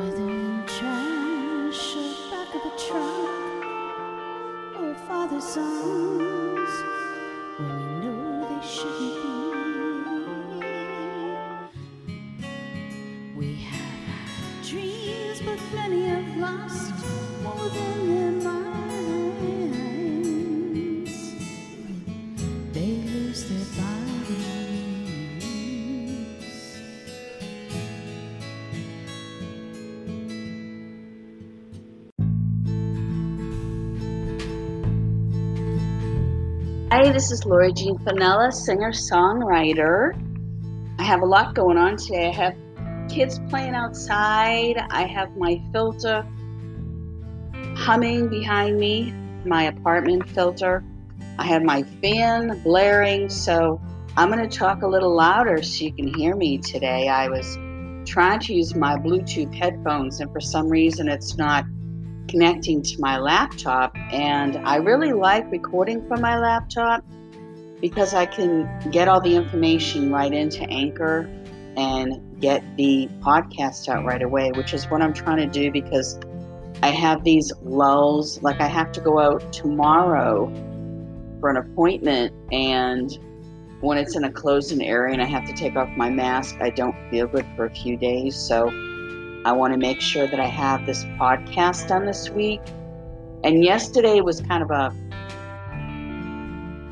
Whether trash or back of a truck or father's where we know they shouldn't be. We have had dreams, but many have lost more than their minds. Hi, this is Lori Jean Finella, singer songwriter. I have a lot going on today. I have kids playing outside. I have my filter humming behind me, my apartment filter. I have my fan blaring, so I'm going to talk a little louder so you can hear me today. I was trying to use my Bluetooth headphones, and for some reason, it's not connecting to my laptop. And I really like recording from my laptop because I can get all the information right into Anchor and get the podcast out right away, which is what I'm trying to do because I have these lulls. Like I have to go out tomorrow for an appointment, and when it's in a closed-in area and I have to take off my mask, I don't feel good for a few days. So I want to make sure that I have this podcast done this week. And yesterday was kind of a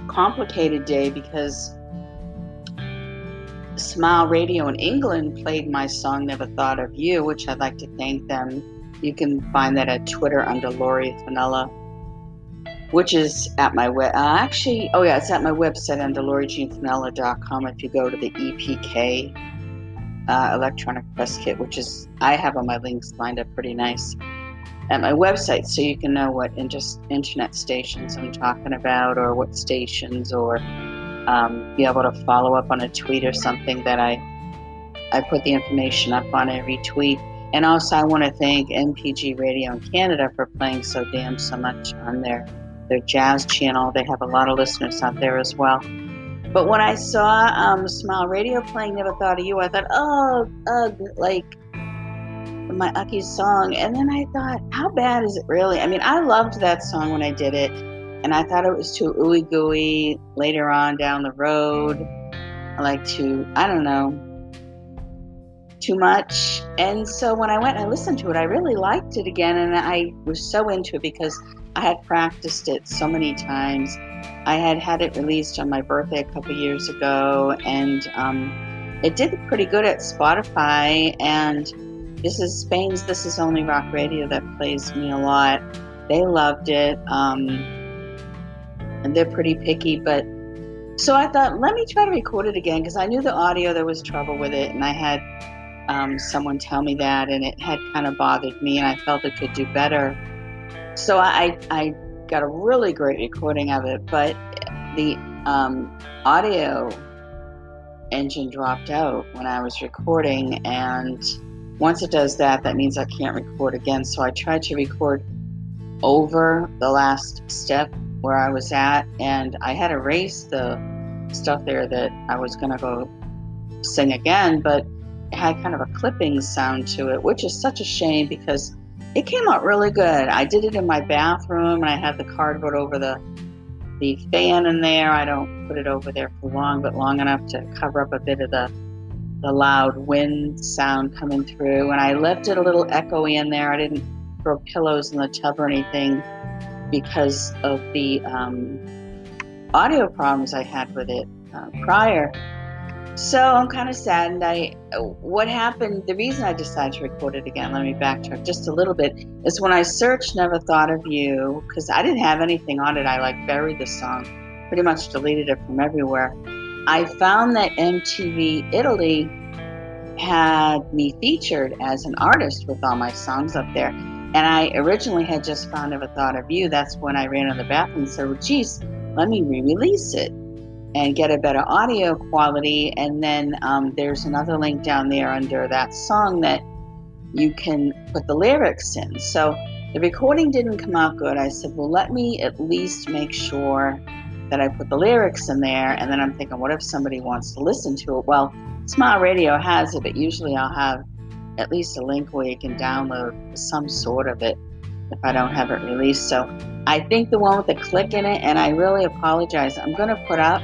complicated day because Smile Radio in England played my song Never Thought of You, which I'd like to thank them. You can find that at Twitter under Lori Finella, which is at my web. Uh, actually, oh yeah, it's at my website under LoriJeanFinella.com. If you go to the EPK uh, electronic press kit, which is I have on my links lined up pretty nice at my website, so you can know what inter- internet stations I'm talking about, or what stations, or um, be able to follow up on a tweet or something that I I put the information up on every tweet. And also, I want to thank MPG Radio in Canada for playing so damn so much on their their jazz channel. They have a lot of listeners out there as well. But when I saw um, Smile Radio playing Never Thought of You, I thought, oh, ugh, like my Ucky song. And then I thought, how bad is it really? I mean, I loved that song when I did it, and I thought it was too ooey gooey later on down the road. I like to, I don't know, too much. And so when I went and I listened to it, I really liked it again, and I was so into it because I had practiced it so many times. I had had it released on my birthday a couple years ago, and um, it did pretty good at Spotify. And this is Spain's This Is Only Rock Radio that plays me a lot. They loved it, um, and they're pretty picky. But so I thought, let me try to record it again because I knew the audio there was trouble with it, and I had um, someone tell me that, and it had kind of bothered me, and I felt it could do better. So I, I got a really great recording of it, but the um, audio engine dropped out when I was recording, and once it does that, that means I can't record again. So I tried to record over the last step where I was at, and I had erased the stuff there that I was going to go sing again, but it had kind of a clipping sound to it, which is such a shame because it came out really good. I did it in my bathroom, and I had the cardboard over the the fan in there. I don't put it over there for long, but long enough to cover up a bit of the the loud wind sound coming through. And I left it a little echoey in there. I didn't throw pillows in the tub or anything because of the um, audio problems I had with it uh, prior. So I'm kind of saddened. I what happened? The reason I decided to record it again. Let me backtrack just a little bit. Is when I searched "Never Thought of You" because I didn't have anything on it. I like buried the song, pretty much deleted it from everywhere. I found that MTV Italy had me featured as an artist with all my songs up there. And I originally had just found Never Thought of You. That's when I ran in the bathroom and said, well, geez, let me re release it and get a better audio quality. And then um, there's another link down there under that song that you can put the lyrics in. So the recording didn't come out good. I said, well, let me at least make sure that I put the lyrics in there. And then I'm thinking, what if somebody wants to listen to it? Well, Smile Radio has it, but usually I'll have at least a link where you can download some sort of it if I don't have it released. So I think the one with the click in it, and I really apologize. I'm going to put up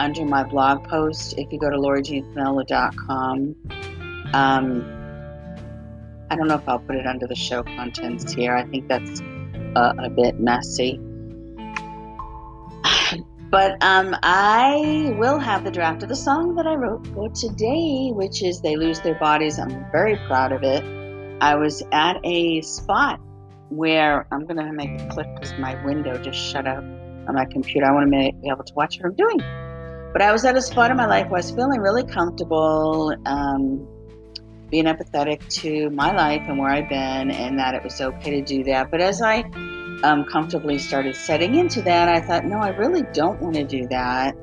under my blog post if you go to lorijeanfinella.com. Um, I don't know if I'll put it under the show contents here. I think that's a, a bit messy. But um, I will have the draft of the song that I wrote for today, which is They Lose Their Bodies. I'm very proud of it. I was at a spot where I'm going to make a clip because my window just shut up on my computer. I want to be able to watch what I'm doing. But I was at a spot in my life where I was feeling really comfortable, um, being empathetic to my life and where I've been, and that it was okay to do that. But as I um, comfortably started setting into that, I thought, no, I really don't want to do that.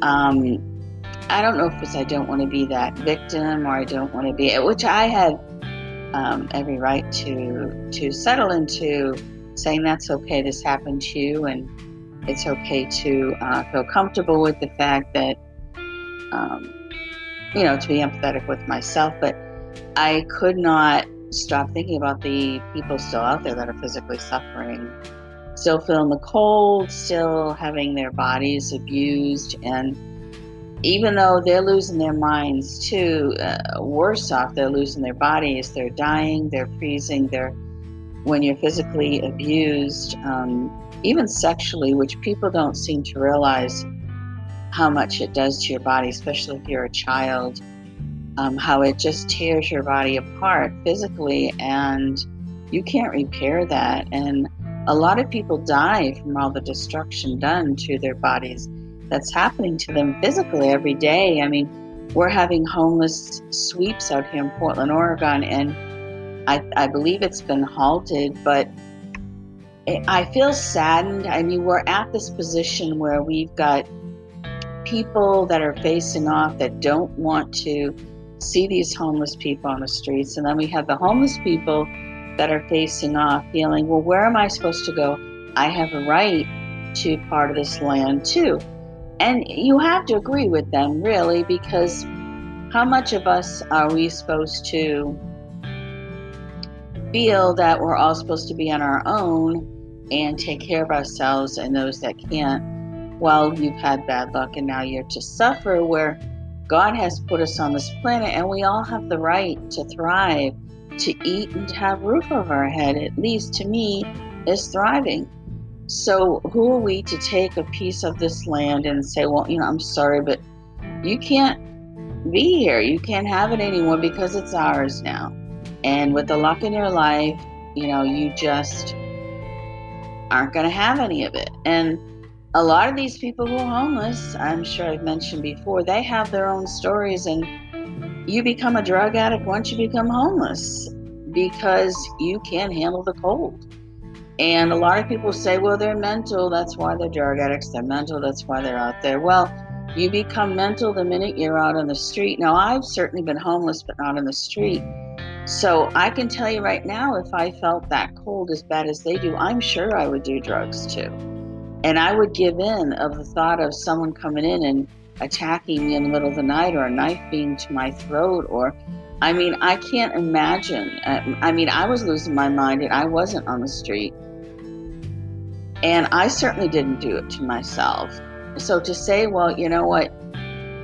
Um, I don't know if it's I don't want to be that victim or I don't want to be, which I had um, every right to to settle into saying that's okay. This happened to you, and it's okay to uh, feel comfortable with the fact that um, you know to be empathetic with myself. But I could not stop thinking about the people still out there that are physically suffering, still feeling the cold, still having their bodies abused, and even though they're losing their minds too, uh, worse off, they're losing their bodies, they're dying, they're freezing, they're when you're physically abused, um, even sexually, which people don't seem to realize how much it does to your body, especially if you're a child um, how it just tears your body apart physically, and you can't repair that. And a lot of people die from all the destruction done to their bodies that's happening to them physically every day. I mean, we're having homeless sweeps out here in Portland, Oregon, and I, I believe it's been halted, but I feel saddened. I mean, we're at this position where we've got people that are facing off that don't want to see these homeless people on the streets. And then we have the homeless people that are facing off, feeling, well, where am I supposed to go? I have a right to part of this land too. And you have to agree with them, really, because how much of us are we supposed to feel that we're all supposed to be on our own and take care of ourselves and those that can't? Well, you've had bad luck and now you're to suffer where God has put us on this planet, and we all have the right to thrive, to eat, and to have roof over our head. At least to me, is thriving. So, who are we to take a piece of this land and say, well, you know, I'm sorry, but you can't be here. You can't have it anymore because it's ours now. And with the luck in your life, you know, you just aren't going to have any of it. And a lot of these people who are homeless, I'm sure I've mentioned before, they have their own stories, and you become a drug addict once you become homeless because you can't handle the cold. And a lot of people say, well, they're mental, that's why they're drug addicts, they're mental, that's why they're out there. Well, you become mental the minute you're out on the street. Now, I've certainly been homeless, but not on the street. So I can tell you right now, if I felt that cold as bad as they do, I'm sure I would do drugs too. And I would give in of the thought of someone coming in and attacking me in the middle of the night or a knife being to my throat or I mean, I can't imagine. Uh, I mean, I was losing my mind and I wasn't on the street. And I certainly didn't do it to myself. So to say, well, you know what,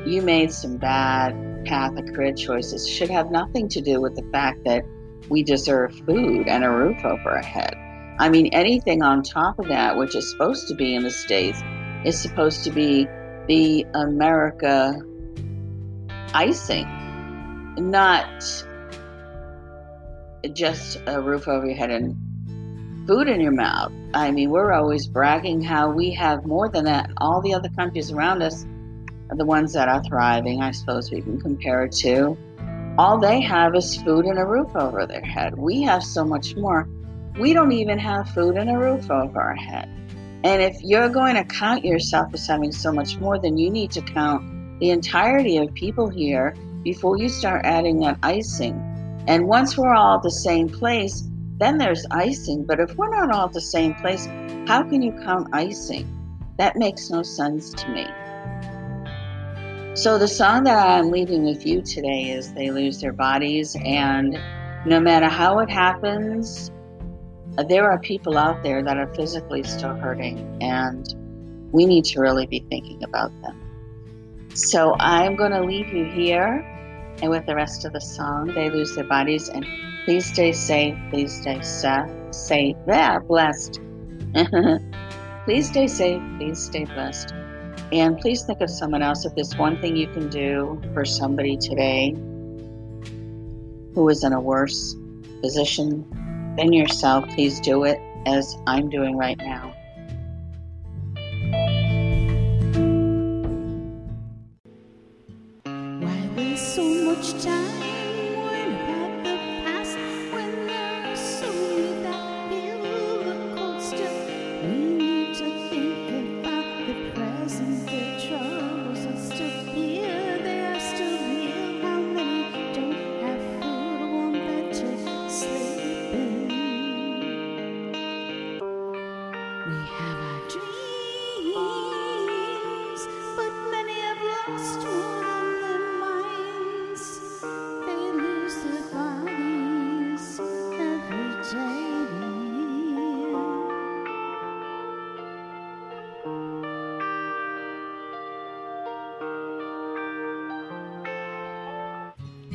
you made some bad path of career choices should have nothing to do with the fact that we deserve food and a roof over our head. I mean, anything on top of that, which is supposed to be in the States, is supposed to be the America icing, not just a roof over your head and food in your mouth. I mean, we're always bragging how we have more than that. All the other countries around us the ones that are thriving, I suppose we can compare it to. All they have is food and a roof over their head. We have so much more we don't even have food and a roof over our head. And if you're going to count yourself as having so much more, then you need to count the entirety of people here before you start adding that icing. And once we're all at the same place, then there's icing. But if we're not all at the same place, how can you count icing? That makes no sense to me. So, the song that I'm leaving with you today is They Lose Their Bodies. And no matter how it happens, there are people out there that are physically still hurting, and we need to really be thinking about them. So, I'm going to leave you here and with the rest of the song, They Lose Their Bodies. And please stay safe. Please stay safe. Safe. Yeah, blessed. please stay safe. Please stay blessed. And please think of someone else. If there's one thing you can do for somebody today who is in a worse position than yourself, please do it as I'm doing right now.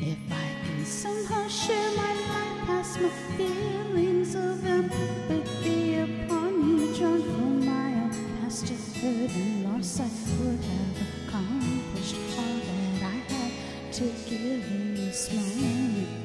If I can somehow share my life past my feelings of empathy upon you, drawn from my own past to hurt and loss, I would have accomplished all that I had to give in this moment